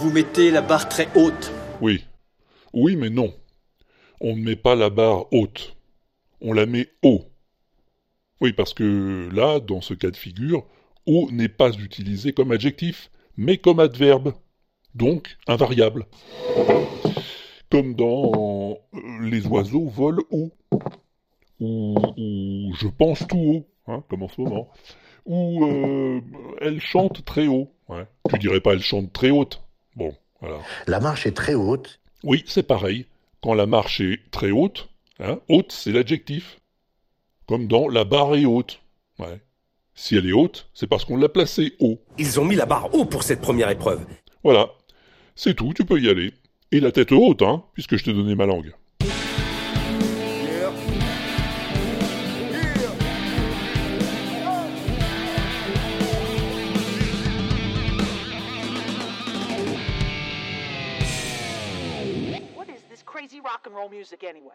vous mettez la barre très haute. Oui. Oui, mais non. On ne met pas la barre haute. On la met haut. Oui, parce que là, dans ce cas de figure, haut n'est pas utilisé comme adjectif, mais comme adverbe. Donc, invariable. Comme dans euh, Les oiseaux volent haut. Ou, Je pense tout haut, hein, comme en ce moment. Ou euh, Elle chante très haut. Tu dirais pas Elle chante très haute. Bon, voilà. La marche est très haute. Oui, c'est pareil. Quand la marche est très haute, hein, haute, c'est l'adjectif. Comme dans La barre est haute. Ouais. Si elle est haute, c'est parce qu'on l'a placée haut. Ils ont mis la barre haut pour cette première épreuve. Voilà. C'est tout, tu peux y aller. Et la tête haute, hein, puisque je t'ai donné ma langue. Crazy rock and roll music anyway?